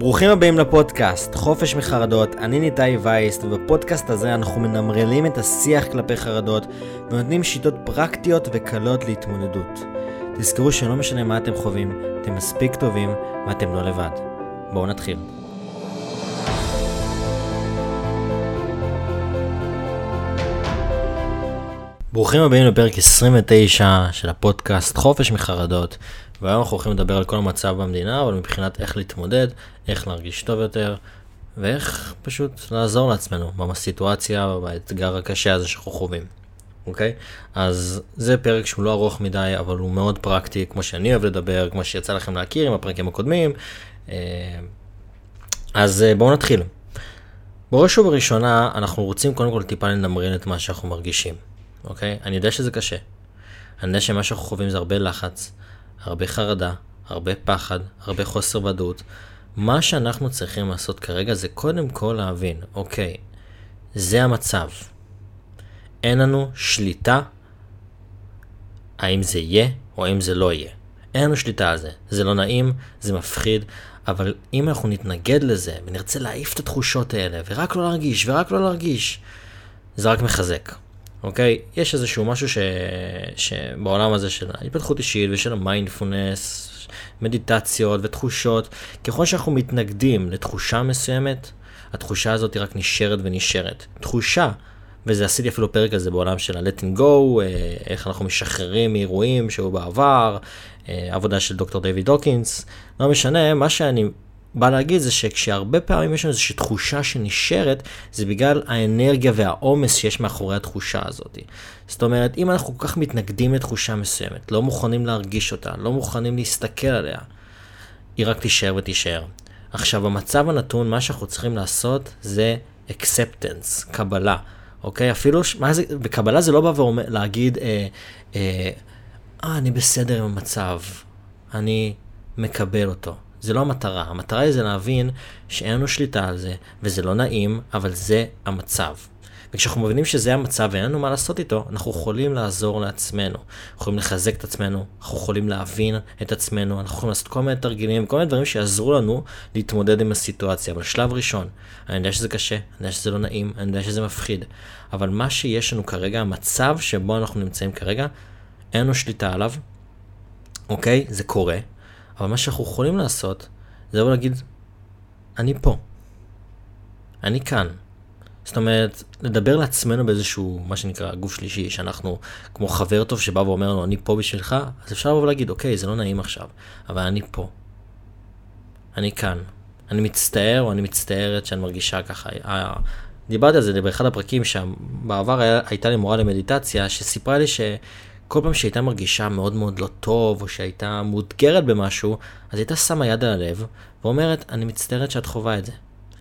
ברוכים הבאים לפודקאסט, חופש מחרדות, אני ניתאי וייסט, ובפודקאסט הזה אנחנו מנמרלים את השיח כלפי חרדות, ונותנים שיטות פרקטיות וקלות להתמודדות. תזכרו שלא משנה מה אתם חווים, אתם מספיק טובים ואתם לא לבד. בואו נתחיל. ברוכים הבאים לפרק 29 של הפודקאסט חופש מחרדות, והיום אנחנו הולכים לדבר על כל המצב במדינה, אבל מבחינת איך להתמודד, איך להרגיש טוב יותר, ואיך פשוט לעזור לעצמנו בסיטואציה ובאתגר הקשה הזה שאנחנו חווים. אוקיי? אז זה פרק שהוא לא ארוך מדי, אבל הוא מאוד פרקטי, כמו שאני אוהב לדבר, כמו שיצא לכם להכיר עם הפרקים הקודמים. אה, אז אה, בואו נתחיל. בראש ובראשונה, אנחנו רוצים קודם כל טיפה לנמרין את מה שאנחנו מרגישים, אוקיי? אני יודע שזה קשה. אני יודע שמה שאנחנו חווים זה הרבה לחץ, הרבה חרדה, הרבה פחד, הרבה חוסר ודאות. מה שאנחנו צריכים לעשות כרגע זה קודם כל להבין, אוקיי, זה המצב. אין לנו שליטה האם זה יהיה או האם זה לא יהיה. אין לנו שליטה על זה. זה לא נעים, זה מפחיד, אבל אם אנחנו נתנגד לזה ונרצה להעיף את התחושות האלה, ורק לא להרגיש, ורק לא להרגיש, זה רק מחזק. אוקיי? יש איזשהו משהו ש... שבעולם הזה של ההתפתחות אישית ושל המיינדפולנס, מדיטציות ותחושות, ככל שאנחנו מתנגדים לתחושה מסוימת, התחושה הזאת היא רק נשארת ונשארת. תחושה, וזה עשיתי אפילו פרק על זה בעולם של ה-letting go, אה, איך אנחנו משחררים מאירועים שהיו בעבר, אה, עבודה של דוקטור דיוויד הוקינס, לא משנה, מה שאני בא להגיד זה שכשהרבה פעמים יש לנו איזושהי תחושה שנשארת, זה בגלל האנרגיה והעומס שיש מאחורי התחושה הזאת. זאת אומרת, אם אנחנו כל כך מתנגדים לתחושה מסוימת, לא מוכנים להרגיש אותה, לא מוכנים להסתכל עליה, היא רק תישאר ותישאר. עכשיו, במצב הנתון, מה שאנחנו צריכים לעשות זה acceptance, קבלה. אוקיי? אפילו, מה זה, בקבלה זה לא בא ואומר, להגיד, אה, אה, אה, אני בסדר עם המצב, אני מקבל אותו. זה לא המטרה, המטרה היא זה להבין שאין לנו שליטה על זה, וזה לא נעים, אבל זה המצב. וכשאנחנו מבינים שזה המצב ואין לנו מה לעשות איתו, אנחנו יכולים לעזור לעצמנו. אנחנו יכולים לחזק את עצמנו, אנחנו יכולים להבין את עצמנו, אנחנו יכולים לעשות כל מיני תרגילים, כל מיני דברים שיעזרו לנו להתמודד עם הסיטואציה. אבל שלב ראשון, אני יודע שזה קשה, אני יודע שזה לא נעים, אני יודע שזה מפחיד, אבל מה שיש לנו כרגע, המצב שבו אנחנו נמצאים כרגע, אין לנו שליטה עליו, אוקיי? זה קורה, אבל מה שאנחנו יכולים לעשות, זה לבוא להגיד, אני פה. אני כאן. זאת אומרת, לדבר לעצמנו באיזשהו, מה שנקרא, גוף שלישי, שאנחנו כמו חבר טוב שבא ואומר לנו, אני פה בשבילך, אז אפשר לבוא ולהגיד, אוקיי, זה לא נעים עכשיו, אבל אני פה. אני כאן. אני מצטער או אני מצטערת שאני מרגישה ככה. דיברתי על זה באחד הפרקים שבעבר הייתה לי מורה למדיטציה, שסיפרה לי ש... כל פעם שהייתה מרגישה מאוד מאוד לא טוב, או שהייתה מאותגרת במשהו, אז הייתה שמה יד על הלב, ואומרת, אני מצטערת שאת חווה את זה.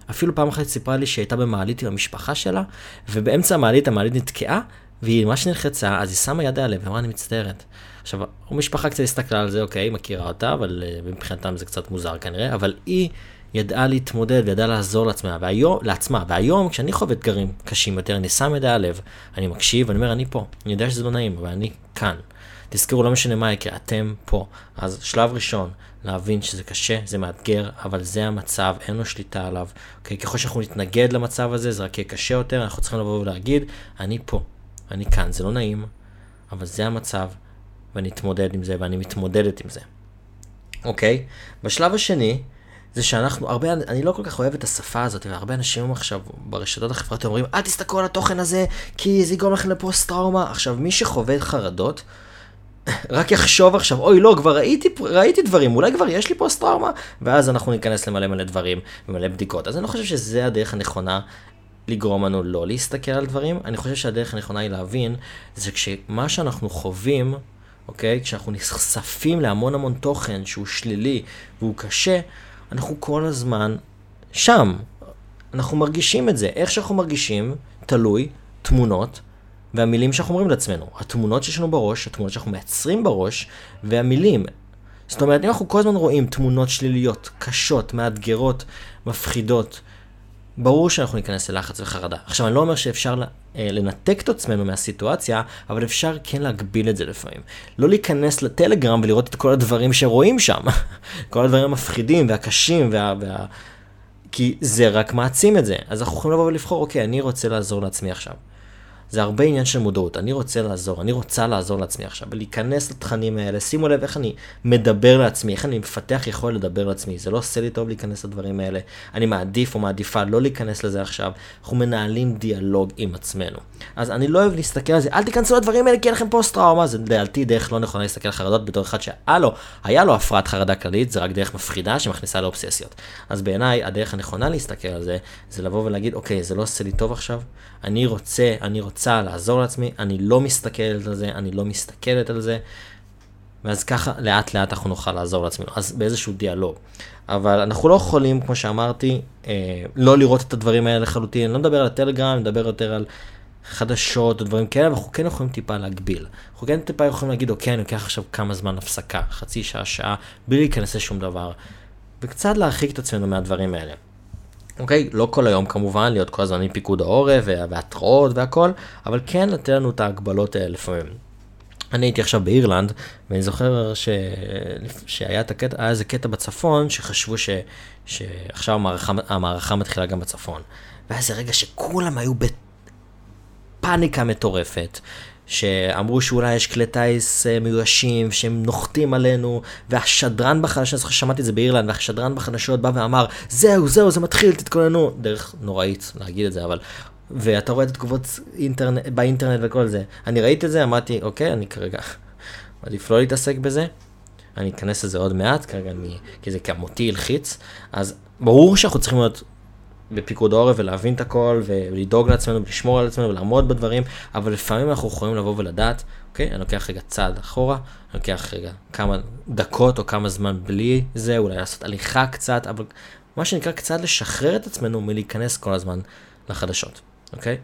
אפילו פעם אחת סיפרה לי שהייתה במעלית עם המשפחה שלה, ובאמצע המעלית המעלית נתקעה, והיא ממש נלחצה, אז היא שמה יד על הלב, ואמרה, אני מצטערת. עכשיו, המשפחה קצת הסתכלה על זה, אוקיי, מכירה אותה, אבל uh, מבחינתם זה קצת מוזר כנראה, אבל היא ידעה להתמודד וידעה לעזור לעצמה, והיום, לעצמה, והיום כשאני חווה אתגרים קשים יותר, אני שם ידי הלב, אני מקשיב, אני אומר, אני פה, אני יודע שזה לא נעים, אבל אני כאן. תזכרו, לא משנה מה יקרה, אתם פה. אז שלב ראשון, להבין שזה קשה, זה מאתגר, אבל זה המצב, אין לנו שליטה עליו. אוקיי, ככל שאנחנו נתנגד למצב הזה, זה רק יהיה קשה יותר, אנחנו צריכים לבוא ולהגיד, אני פה, אני כאן, זה לא נעים, אבל זה המצב, ואני אתמודד עם זה, ואני מתמודדת עם זה. אוקיי? בשלב השני, זה שאנחנו, הרבה, אני לא כל כך אוהב את השפה הזאת, והרבה אנשים עכשיו ברשתות החברתיות אומרים, אל תסתכלו על התוכן הזה, כי זה יגרום לכם לפוסט טראומה. עכשיו, מי שחווה חרדות, רק יחשוב עכשיו, אוי לא, כבר ראיתי, ראיתי דברים, אולי כבר יש לי פוסט טראומה, ואז אנחנו ניכנס למלא מלא דברים ומלא בדיקות. אז אני לא חושב שזה הדרך הנכונה לגרום לנו לא להסתכל על דברים, אני חושב שהדרך הנכונה היא להבין, זה כשמה שאנחנו חווים, אוקיי, כשאנחנו נחשפים להמון המון תוכן שהוא שלילי והוא קשה, אנחנו כל הזמן שם. אנחנו מרגישים את זה. איך שאנחנו מרגישים, תלוי, תמונות, והמילים שאנחנו אומרים לעצמנו. התמונות שיש לנו בראש, התמונות שאנחנו מייצרים בראש, והמילים. זאת אומרת, אם אנחנו כל הזמן רואים תמונות שליליות, קשות, מאתגרות, מפחידות, ברור שאנחנו ניכנס ללחץ וחרדה. עכשיו, אני לא אומר שאפשר לנתק את עצמנו מהסיטואציה, אבל אפשר כן להגביל את זה לפעמים. לא להיכנס לטלגרם ולראות את כל הדברים שרואים שם. כל הדברים המפחידים והקשים וה... וה... כי זה רק מעצים את זה. אז אנחנו יכולים לבוא ולבחור, אוקיי, אני רוצה לעזור לעצמי עכשיו. זה הרבה עניין של מודעות. אני רוצה לעזור, אני רוצה לעזור לעצמי עכשיו, ולהיכנס לתכנים האלה. שימו לב איך אני מדבר לעצמי, איך אני מפתח יכול לדבר לעצמי. זה לא עושה לי טוב להיכנס לדברים האלה. אני מעדיף או מעדיפה לא להיכנס לזה עכשיו. אנחנו מנהלים דיאלוג עם עצמנו. אז אני לא אוהב להסתכל על זה, אל תיכנסו לדברים האלה כי אין לכם פוסט טראומה. זה לדעתי דרך לא נכונה להסתכל על חרדות בתור אחד שהיה לו, היה לו הפרעת חרדה כללית, זה רק דרך מפחידה שמכניסה לאובססיות. אז בעיניי הדרך הנכונה להסתכל על זה, זה לבוא ולהגיד, אוקיי, זה לא עושה לי טוב עכשיו, אני רוצה, אני רוצה רוצה לעזור לעצמי, אני לא מסתכלת על זה, אני לא מסתכלת על זה, ואז ככה לאט לאט אנחנו נוכל לעזור לעצמנו, אז באיזשהו דיאלוג. אבל אנחנו לא יכולים, כמו שאמרתי, אה, לא לראות את הדברים האלה לחלוטין, אני לא מדבר על הטלגרם, אני מדבר יותר על חדשות או דברים כאלה, אנחנו כן יכולים טיפה להגביל. אנחנו כן טיפה יכולים להגיד, אוקיי, אני לוקח עכשיו כמה זמן הפסקה, חצי שעה, שעה, בלי להיכנס לשום דבר, וקצת להרחיק את עצמנו מהדברים האלה. אוקיי? לא כל היום כמובן, להיות כל הזמן עם פיקוד העורף והתראות והכל, אבל כן לתת לנו את ההגבלות האלה לפעמים. אני הייתי עכשיו באירלנד, ואני זוכר ש... שהיה את הקטע, היה איזה קטע בצפון, שחשבו ש... שעכשיו המערכה, המערכה מתחילה גם בצפון. והיה איזה רגע שכולם היו בפאניקה מטורפת, שאמרו שאולי יש כלי טיס אה, מיואשים שהם נוחתים עלינו, והשדרן בחדשות, אני זוכר ששמעתי את זה באירלנד, והשדרן בחדשות בא ואמר, זהו, זהו, זה מתחיל, תתכוננו. דרך נוראית להגיד את זה, אבל... ואתה רואה את התגובות אינטרנט, באינטרנט וכל זה. אני ראיתי את זה, אמרתי, אוקיי, אני כרגע עדיף לא להתעסק בזה. אני אכנס לזה עוד מעט, כרגע אני, כי זה כמותי הלחיץ. אז ברור שאנחנו צריכים להיות בפיקוד העורף ולהבין את הכל ולדאוג לעצמנו ולשמור על עצמנו ולעמוד בדברים, אבל לפעמים אנחנו יכולים לבוא ולדעת, אוקיי, אני לוקח רגע צעד אחורה, אני לוקח רגע כמה דקות או כמה זמן בלי זה, אולי לעשות הליכה קצת, אבל מה שנקרא קצת לשחרר את עצמנו מלהיכנס כל הזמן לחדשות, אוקיי?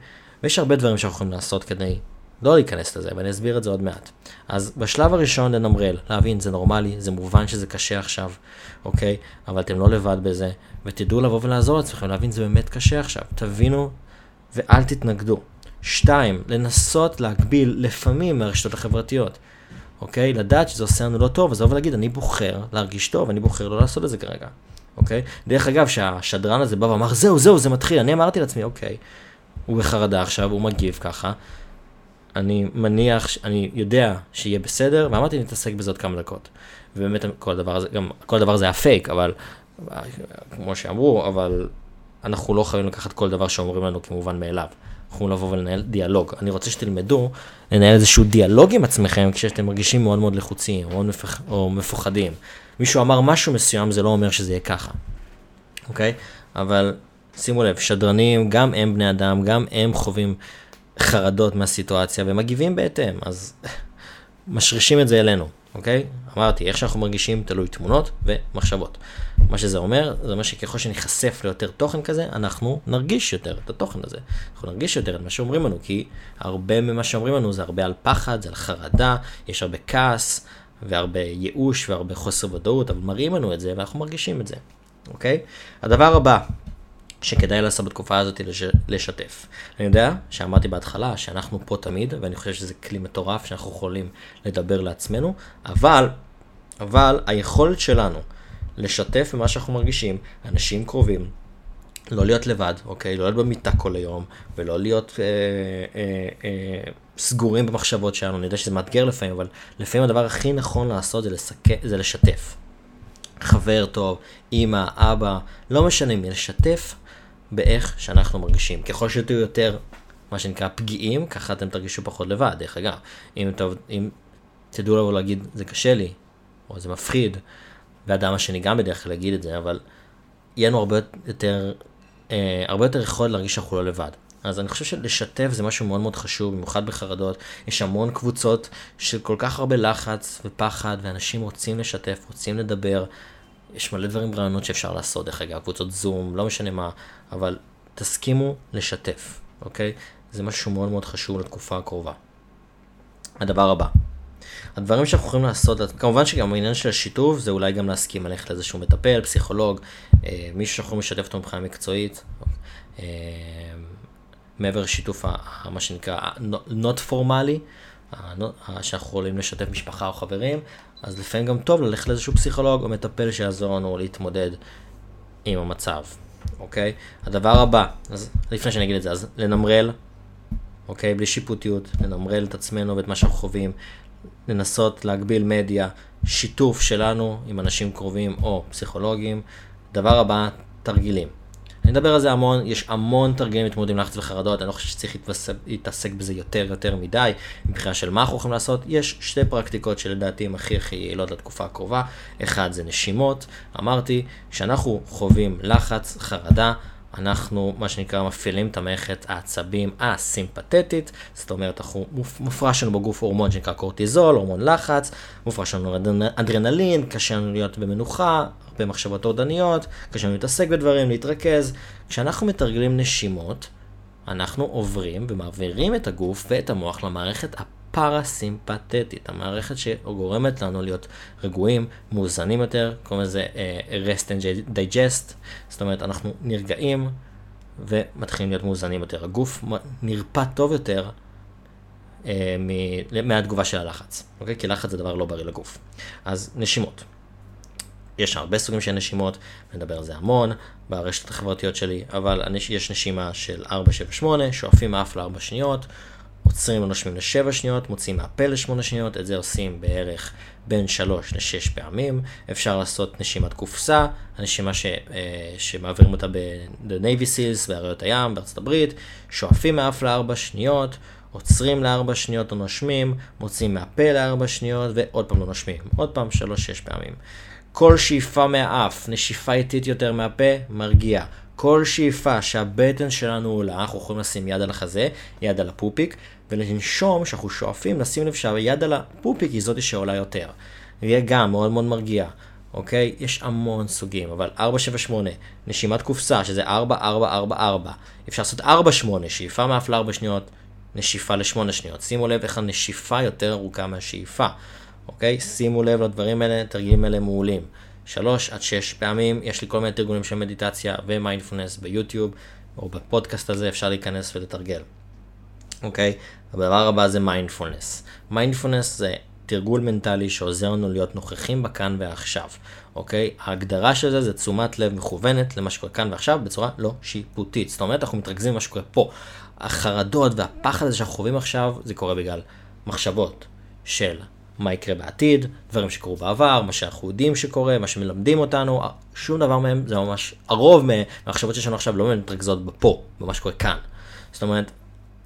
ויש הרבה דברים שאנחנו יכולים לעשות כדי לא להיכנס לזה, ואני אסביר את זה עוד מעט. אז בשלב הראשון לנמרל, להבין, זה נורמלי, זה מובן שזה קשה עכשיו, אוקיי? אבל אתם לא לבד בזה, ותדעו לבוא ולעזור לעצמכם, להבין, זה באמת קשה עכשיו. תבינו ואל תתנגדו. שתיים, לנסות להגביל לפעמים מהרשתות החברתיות. אוקיי? לדעת שזה עושה לנו לא טוב, אז לבוא ולהגיד, אני בוחר להרגיש טוב, אני בוחר לא לעשות את זה כרגע. אוקיי? דרך אגב, שהשדרן הזה בא ואמר, זהו, זהו, זה מתחיל, אני אמרתי לעצמי, אוקיי, הוא בחרדה עכשיו, הוא מגיב ככה, אני מניח, אני יודע שיהיה בסדר, ואמרתי, נתעסק בזה עוד כמה דקות. ובאמת כל הדבר הזה, גם כל הדבר הזה היה פייק, אבל, כמו שאמרו, אבל אנחנו לא חייבים לקחת כל דבר שאומרים לנו כמובן מאליו. אנחנו לבוא ולנהל דיאלוג. אני רוצה שתלמדו לנהל איזשהו דיאלוג עם עצמכם כשאתם מרגישים מאוד מאוד לחוצים או, מפח, או מפוחדים. מישהו אמר משהו מסוים, זה לא אומר שזה יהיה ככה, אוקיי? אבל שימו לב, שדרנים, גם הם בני אדם, גם הם חווים חרדות מהסיטואציה ומגיבים בהתאם, אז משרישים את זה אלינו, אוקיי? אמרתי, איך שאנחנו מרגישים תלוי תמונות ומחשבות. מה שזה אומר, זה אומר שככל שניחשף ליותר תוכן כזה, אנחנו נרגיש יותר את התוכן הזה. אנחנו נרגיש יותר את מה שאומרים לנו, כי הרבה ממה שאומרים לנו זה הרבה על פחד, זה על חרדה, יש הרבה כעס והרבה ייאוש והרבה חוסר ודאות, אבל מראים לנו את זה ואנחנו מרגישים את זה, אוקיי? הדבר הבא, שכדאי לעשות בתקופה הזאת לש... לשתף. אני יודע שאמרתי בהתחלה שאנחנו פה תמיד, ואני חושב שזה כלי מטורף שאנחנו יכולים לדבר לעצמנו, אבל, אבל היכולת שלנו לשתף במה שאנחנו מרגישים, אנשים קרובים, לא להיות לבד, אוקיי? לא להיות במיטה כל היום, ולא להיות אה, אה, אה, סגורים במחשבות שלנו. אני יודע שזה מאתגר לפעמים, אבל לפעמים הדבר הכי נכון לעשות זה, לסק... זה לשתף. חבר טוב, אימא, אבא, לא משנה מי, לשתף באיך שאנחנו מרגישים. ככל שתהיו יותר, מה שנקרא, פגיעים, ככה אתם תרגישו פחות לבד, דרך אגב. אם, טוב, אם תדעו לבוא להגיד, זה קשה לי, או זה מפחיד, והאדם השני גם בדרך כלל יגיד את זה, אבל יהיה לנו הרבה יותר, אה, הרבה יותר יכול להרגיש שאנחנו לא לבד. אז אני חושב שלשתף זה משהו מאוד מאוד חשוב, במיוחד בחרדות. יש המון קבוצות של כל כך הרבה לחץ ופחד, ואנשים רוצים לשתף, רוצים לדבר. יש מלא דברים, רעיונות שאפשר לעשות, דרך אגב, קבוצות זום, לא משנה מה, אבל תסכימו לשתף, אוקיי? זה משהו מאוד מאוד חשוב לתקופה הקרובה. הדבר הבא, הדברים שאנחנו יכולים לעשות, כמובן שגם העניין של השיתוף זה אולי גם להסכים ללכת לאיזשהו מטפל, פסיכולוג, אה, מישהו שאנחנו לשתף אותו מבחינה מקצועית, מעבר לשיתוף, מה שנקרא, not פורמלי, שאנחנו יכולים לשתף משפחה או חברים, אז לפעמים גם טוב ללכת לאיזשהו פסיכולוג או מטפל שיעזור לנו להתמודד עם המצב, אוקיי? הדבר הבא, אז לפני שאני אגיד את זה, אז לנמרל, אוקיי? בלי שיפוטיות, לנמרל את עצמנו ואת מה שאנחנו חווים, לנסות להגביל מדיה, שיתוף שלנו עם אנשים קרובים או פסיכולוגים. דבר הבא, תרגילים. אני אדבר על זה המון, יש המון תרגילים להתמודד עם לחץ וחרדות, אני לא חושב שצריך להתעסק בזה יותר יותר מדי, מבחינה של מה אנחנו יכולים לעשות. יש שתי פרקטיקות שלדעתי הן הכי הכי יעילות לתקופה הקרובה. אחד זה נשימות, אמרתי, כשאנחנו חווים לחץ, חרדה, אנחנו, מה שנקרא, מפעילים את המערכת העצבים הסימפתטית, זאת אומרת, אנחנו, מופרש לנו בגוף הורמון שנקרא קורטיזול, הורמון לחץ, מופרש לנו אדרנלין, קשה לנו להיות במנוחה, הרבה מחשבות טורדניות, קשה לנו להתעסק בדברים, להתרכז. כשאנחנו מתרגלים נשימות, אנחנו עוברים ומעבירים את הגוף ואת המוח למערכת הפרסימפטית, המערכת שגורמת לנו להיות רגועים, מאוזנים יותר, קוראים לזה uh, rest and digest, זאת אומרת אנחנו נרגעים ומתחילים להיות מאוזנים יותר. הגוף נרפא טוב יותר uh, מהתגובה של הלחץ, אוקיי? כי לחץ זה דבר לא בריא לגוף. אז נשימות. יש הרבה סוגים של נשימות, נדבר על זה המון ברשתות החברתיות שלי, אבל יש נשימה של 4-7-8, שואפים מאף ל-4 שניות, עוצרים ונושמים ל-7 שניות, מוציאים מהפה ל-8 שניות, את זה עושים בערך בין 3 ל-6 פעמים. אפשר לעשות נשימת קופסה, הנשימה ש, אה, שמעבירים אותה ב-Navy Seals באריות הים בארצות הברית, שואפים מאף ל-4 שניות, עוצרים ל-4 שניות או נושמים, מוציאים מהפה ל-4 שניות ועוד פעם לא נושמים. עוד פעם 3-6 פעמים. כל שאיפה מהאף, נשיפה איטית יותר מהפה, מרגיע. כל שאיפה שהבטן שלנו עולה, אנחנו יכולים לשים יד על החזה, יד על הפופיק, ולנשום, כשאנחנו שואפים, לשים לב שהיד על הפופיק היא זאתי שעולה יותר. יהיה גם מאוד מאוד מרגיע, אוקיי? יש המון סוגים, אבל 478, נשימת קופסה, שזה 4444, אפשר לעשות 48, שאיפה מאף לארבע שניות, נשיפה לשמונה שניות. שימו לב איך הנשיפה יותר ארוכה מהשאיפה. אוקיי? שימו לב לדברים האלה, תרגילים האלה מעולים. שלוש עד שש פעמים, יש לי כל מיני תרגולים של מדיטציה ומיינדפולנס ביוטיוב, או בפודקאסט הזה אפשר להיכנס ולתרגל. אוקיי? הדבר הבא זה מיינדפולנס. מיינדפולנס זה תרגול מנטלי שעוזר לנו להיות נוכחים בכאן ועכשיו, אוקיי? ההגדרה של זה זה תשומת לב מכוונת למה שקורה כאן ועכשיו בצורה לא שיפוטית. זאת אומרת, אנחנו מתרכזים במה שקורה פה. החרדות והפחד הזה שאנחנו חווים עכשיו, זה קורה בגלל מחשבות של מה יקרה בעתיד, דברים שקרו בעבר, מה שאנחנו יודעים שקורה, מה שמלמדים אותנו, שום דבר מהם, זה ממש, הרוב מהמחשבות שיש לנו עכשיו לא מתרכזות בפה, במה שקורה כאן. זאת אומרת,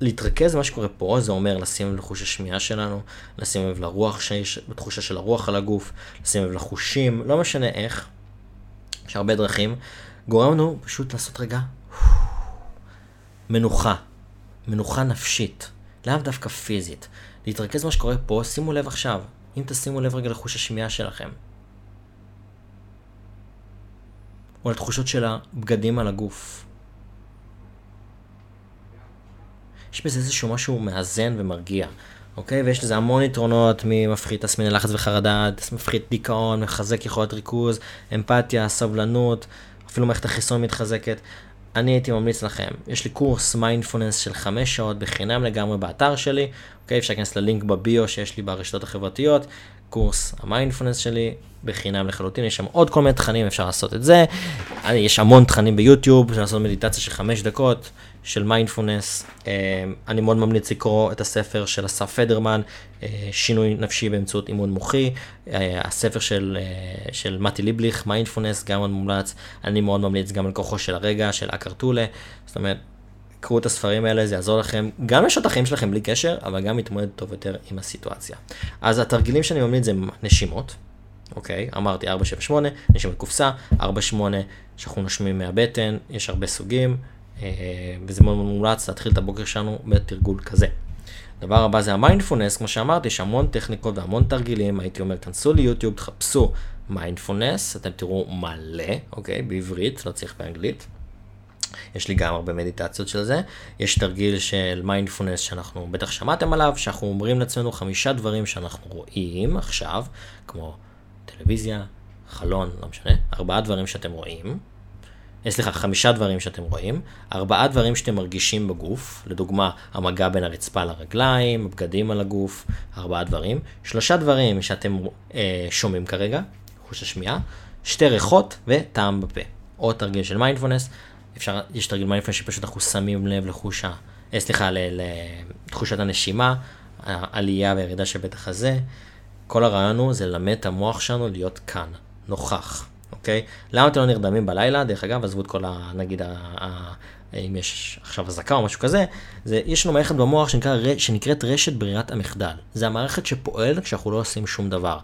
להתרכז במה שקורה פה, זה אומר לשים לב לחוש השמיעה שלנו, לשים לב לרוח שיש, בתחושה של הרוח על הגוף, לשים לב לחושים, לא משנה איך, יש הרבה דרכים, גורם לנו פשוט לעשות רגע מנוחה, מנוחה נפשית, לאו דווקא פיזית. להתרכז במה שקורה פה, שימו לב עכשיו. אם תשימו לב רגע לחוש השמיעה שלכם. או לתחושות של הבגדים על הגוף. יש בזה איזשהו משהו מאזן ומרגיע, אוקיי? ויש לזה המון יתרונות ממפחית תסמיני לחץ וחרדה, מפחית דיכאון, מחזק יכולת ריכוז, אמפתיה, סבלנות, אפילו מערכת החיסון מתחזקת. אני הייתי ממליץ לכם, יש לי קורס מיינדפולנס של 5 שעות בחינם לגמרי באתר שלי, אוקיי? אפשר להיכנס ללינק ב bio שיש לי ברשתות החברתיות, קורס המיינדפולנס שלי בחינם לחלוטין, יש שם עוד כל מיני תכנים, אפשר לעשות את זה. יש המון תכנים ביוטיוב, אפשר לעשות מדיטציה של 5 דקות של מיינדפולנס. אה, אני מאוד ממליץ לקרוא את הספר של אסף פדרמן, אה, שינוי נפשי באמצעות אימון מוחי, אה, הספר של, של מתי ליבליך, מיינדפולנס, גם מאוד מומלץ. אני מאוד ממליץ גם על כוחו של הרגע, של אקרטולה. זאת אומרת, קראו את הספרים האלה, זה יעזור לכם גם לשעות החיים שלכם בלי קשר, אבל גם להתמודד טוב יותר עם הסיטואציה. אז התרגילים שאני ממליץ זה נשימות, אוקיי? אמרתי 478, נשימות קופסה, 48 שאנחנו נושמים מהבטן, יש הרבה סוגים, וזה מאוד מומלץ להתחיל את הבוקר שלנו בתרגול כזה. דבר הבא זה המיינדפולנס, כמו שאמרתי, יש המון טכניקות והמון תרגילים, הייתי אומר, כנסו ליוטיוב, תחפשו מיינדפולנס, אתם תראו מלא, אוקיי? בעברית, לא צריך באנגלית. יש לי גם הרבה מדיטציות של זה. יש תרגיל של מיינדפולנס שאנחנו בטח שמעתם עליו, שאנחנו אומרים לעצמנו חמישה דברים שאנחנו רואים עכשיו, כמו טלוויזיה, חלון, לא משנה, ארבעה דברים שאתם רואים, אה, סליחה, חמישה דברים שאתם רואים, ארבעה דברים שאתם מרגישים בגוף, לדוגמה, המגע בין הרצפה לרגליים, הבגדים על הגוף, ארבעה דברים, שלושה דברים שאתם אה, שומעים כרגע, חוש השמיעה, שתי ריחות וטעם בפה. עוד תרגיל של מיינדפולנס, אפשר, יש תרגיל מיינדפולנס שפשוט אנחנו שמים לב לחוש ה... אה, סליחה, לתחושת הנשימה, העלייה והירידה של בית החזה. כל הרעיון הוא זה ללמד את המוח שלנו להיות כאן, נוכח, אוקיי? למה אתם לא נרדמים בלילה? דרך אגב, עזבו את כל ה... נגיד, ה, ה, אם יש עכשיו אזעקה או משהו כזה, זה, יש לנו מערכת במוח שנקרא, שנקראת רשת ברירת המחדל. זה המערכת שפועלת כשאנחנו לא עושים שום דבר.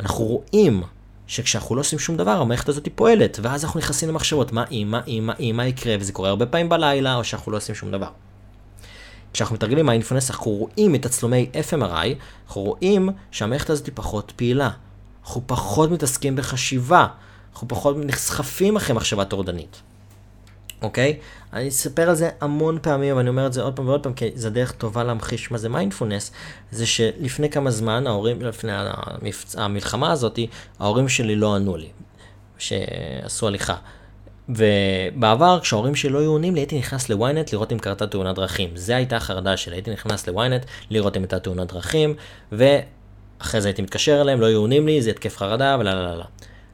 אנחנו רואים שכשאנחנו לא עושים שום דבר, המערכת הזאת פועלת, ואז אנחנו נכנסים למחשבות, מה אם, מה אם, מה אם, מה יקרה, וזה קורה הרבה פעמים בלילה, או שאנחנו לא עושים שום דבר. כשאנחנו מתרגלים מיינדפולנס, אנחנו רואים את תצלומי FMRI, אנחנו רואים שהמערכת הזאת היא פחות פעילה. אנחנו פחות מתעסקים בחשיבה, אנחנו פחות נסחפים אחרי מחשבה טורדנית. אוקיי? אני אספר על זה המון פעמים, ואני אומר את זה עוד פעם ועוד פעם, כי זו דרך טובה להמחיש מה זה מיינדפולנס, זה שלפני כמה זמן, ההורים, לפני המבצע, המלחמה הזאת, ההורים שלי לא ענו לי, שעשו הליכה. ובעבר, כשההורים שלי לא היו עונים לי, הייתי נכנס לוויינט לראות אם קרתה תאונת דרכים. זו הייתה החרדה שלי, הייתי נכנס לוויינט לראות אם הייתה תאונת דרכים, ואחרי זה הייתי מתקשר אליהם, לא היו עונים לי, זה התקף חרדה, ולא לא לא לא.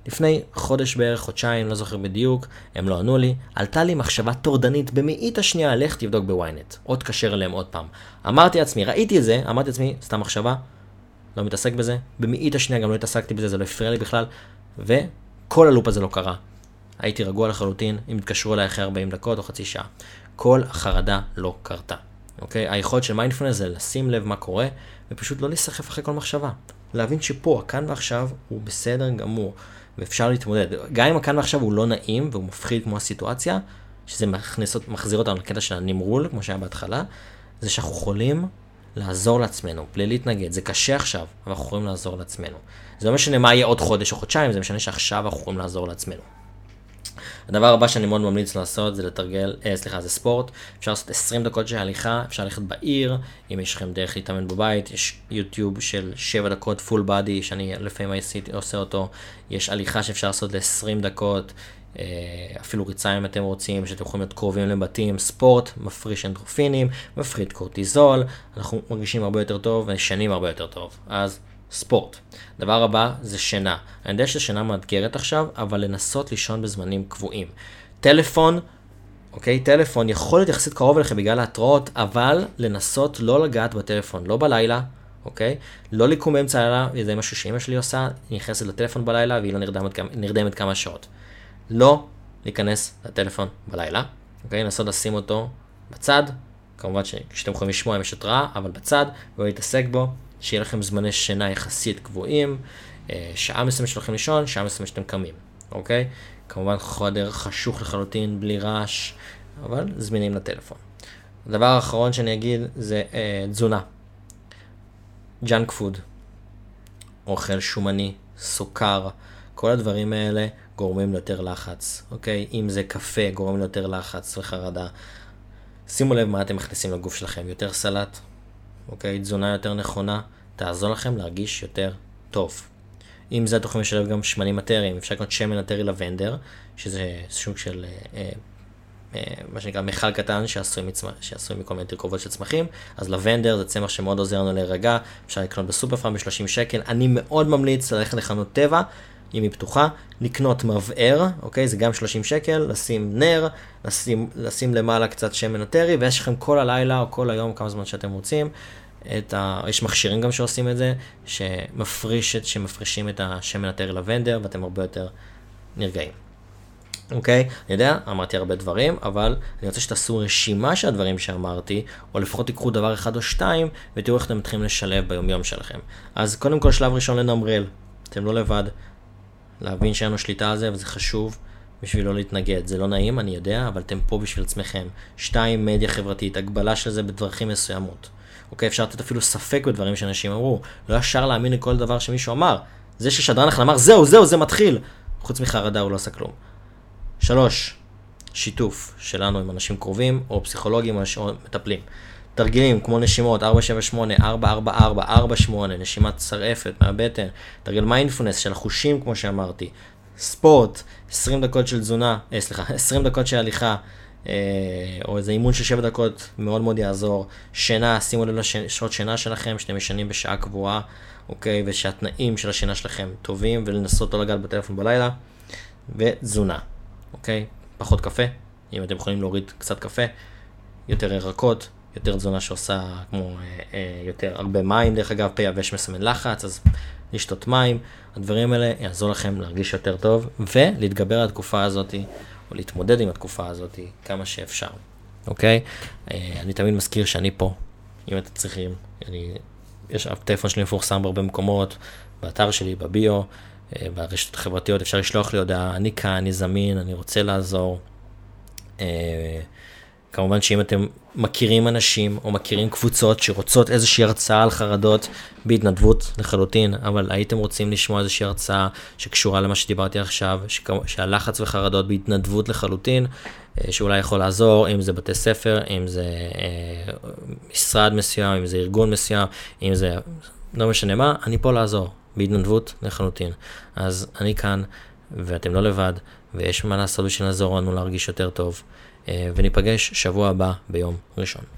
לפני חודש בערך, חודשיים, לא זוכר בדיוק, הם לא ענו לי, עלתה לי מחשבה טורדנית במאית השנייה, לך תבדוק בוויינט. עוד תקשר אליהם עוד פעם. אמרתי לעצמי, ראיתי את זה, אמרתי לעצמי, סתם מחשבה, לא מתעסק בזה, במאית השנייה גם לא התעסקתי בזה, זה לא הפריע לי בכלל, וכל הלופ הזה לא קרה. הייתי רגוע לחלוטין, אם יתקשרו אליי אחרי 40 דקות או חצי שעה. כל החרדה לא קרתה. אוקיי? היכולת של מיינדפולנס זה לשים לב מה קורה, ופשוט לא להיסחף אחרי כל מחשבה. להבין שפה, הכאן ועכשיו, הוא בסדר גמור, ואפשר להתמודד. גם אם הכאן ועכשיו הוא לא נעים, והוא מפחיד כמו הסיטואציה, שזה מכניס, מחזיר אותנו לקטע של הנרמול, כמו שהיה בהתחלה, זה שאנחנו יכולים לעזור לעצמנו, בלי להתנגד. זה קשה עכשיו, אבל אנחנו יכולים לעזור לעצמנו. זה לא משנה מה יהיה עוד חודש או חודשיים, זה משנה שעכשיו אנחנו יכולים לעזור לעצמנו. הדבר הבא שאני מאוד ממליץ לעשות זה לתרגל, אה, סליחה, זה ספורט. אפשר לעשות 20 דקות של הליכה, אפשר ללכת בעיר, אם יש לכם דרך להתאמן בבית, יש יוטיוב של 7 דקות פול בדי, שאני לפעמים עושה אותו, יש הליכה שאפשר לעשות ל-20 דקות. אה, אפילו ריצה אם אתם רוצים, שאתם יכולים להיות קרובים לבתים, ספורט, מפריש אנדרופינים, מפריד קורטיזול, אנחנו מרגישים הרבה יותר טוב ושנים הרבה יותר טוב. אז ספורט. דבר הבא זה שינה. אני יודע ששינה מאתגרת עכשיו, אבל לנסות לישון בזמנים קבועים. טלפון, אוקיי? טלפון יכול להיות יחסית קרוב אליכם בגלל ההתראות, אבל לנסות לא לגעת בטלפון, לא בלילה, אוקיי? לא לקום באמצע הלילה, וזה משהו שאמא שלי עושה, היא נכנסת לטלפון בלילה והיא לא נרדמת, נרדמת כמה שעות. לא להיכנס לטלפון בלילה, אוקיי? לנסות לשים אותו בצד, כמובן שכשאתם יכולים לשמוע אם יש התראה, אבל בצד, ולא להתעסק בו, שיהיה לכם זמני שינה יחסית גבוהים, אה, שעה מסוימת שהולכים לישון, שעה מסוימת שאתם קמים, אוקיי? כמובן חדר חשוך לחלוטין, בלי רעש, אבל זמינים לטלפון. הדבר האחרון שאני אגיד זה אה, תזונה. ג'אנק פוד, אוכל שומני, סוכר, כל הדברים האלה גורמים ליותר לחץ, אוקיי? אם זה קפה, גורמים ליותר לחץ וחרדה. שימו לב מה אתם מכניסים לגוף שלכם, יותר סלט, אוקיי? תזונה יותר נכונה, תעזור לכם להרגיש יותר טוב. עם זה אתם יכולים לשלב גם שמנים מטריים, אפשר לקנות שמן מטרי לבנדר, שזה סוג של אה, אה, מה שנקרא מכל קטן שעשוי, מצמח, שעשוי מכל מיני תרכובות של צמחים, אז לבנדר זה צמח שמאוד עוזר לנו להירגע, אפשר לקנות בסופר פארם ב-30 שקל, אני מאוד ממליץ ללכת לחנות טבע, אם היא פתוחה, לקנות מבער, אוקיי? זה גם 30 שקל, לשים נר, לשים, לשים למעלה קצת שמן אתרי, ויש לכם כל הלילה או כל היום, כמה זמן שאתם רוצים. את ה... יש מכשירים גם שעושים את זה, שמפריש את, שמפרישים את השמן אתרי לבנדר, ואתם הרבה יותר נרגעים. אוקיי? אני יודע, אמרתי הרבה דברים, אבל אני רוצה שתעשו רשימה של הדברים שאמרתי, או לפחות תיקחו דבר אחד או שתיים, ותראו איך אתם מתחילים לשלב ביומיום שלכם. אז קודם כל, שלב ראשון לנמרל. אתם לא לבד. להבין שאין לנו שליטה על זה, וזה חשוב בשביל לא להתנגד. זה לא נעים, אני יודע, אבל אתם פה בשביל עצמכם. שתיים, מדיה חברתית, הגבלה של זה בדרכים מסוימות. אוקיי, אפשר לתת אפילו ספק בדברים שאנשים אמרו. לא ישר להאמין לכל דבר שמישהו אמר. זה ששדרן אחלה אמר, זהו, זהו, זה מתחיל. חוץ מחרדה הוא לא עשה כלום. שלוש, שיתוף שלנו עם אנשים קרובים, או פסיכולוגים או מטפלים. תרגילים כמו נשימות 478, 444, 48, נשימת שרעפת מהבטן, תרגיל מיינדפולנס של החושים כמו שאמרתי, ספורט, 20 דקות של תזונה, אה, סליחה, 20 דקות של הליכה, אה, או איזה אימון של 7 דקות, מאוד מאוד יעזור. שינה, שימו לב לשעות שינה שלכם, שאתם ישנים בשעה קבועה, אוקיי, ושהתנאים של השינה שלכם טובים, ולנסות לא לגעת בטלפון בלילה, ותזונה, אוקיי? פחות קפה, אם אתם יכולים להוריד קצת קפה, יותר ירקות, יותר תזונה שעושה כמו אה, אה, יותר הרבה מים, דרך אגב, פה יבש מסמן לחץ, אז לשתות מים, הדברים האלה יעזור לכם להרגיש יותר טוב ולהתגבר על התקופה הזאת, או להתמודד עם התקופה הזאת כמה שאפשר, אוקיי? אה, אני תמיד מזכיר שאני פה, אם אתם צריכים, אני, יש הטלפון שלי מפורסם בהרבה מקומות, באתר שלי, בביו, אה, ברשתות החברתיות, אפשר לשלוח לי הודעה, אני כאן, אני זמין, אני רוצה לעזור. כמובן שאם אתם מכירים אנשים או מכירים קבוצות שרוצות איזושהי הרצאה על חרדות בהתנדבות לחלוטין, אבל הייתם רוצים לשמוע איזושהי הרצאה שקשורה למה שדיברתי עכשיו, שהלחץ וחרדות בהתנדבות לחלוטין, אה, שאולי יכול לעזור, אם זה בתי ספר, אם זה אה, משרד מסוים, אם זה ארגון מסוים, אם זה לא משנה מה, אני פה לעזור, בהתנדבות לחלוטין. אז אני כאן, ואתם לא לבד, ויש מה לעשות בשביל לעזור לנו להרגיש יותר טוב. אה, וניפגש שבוע הבא ביום ראשון.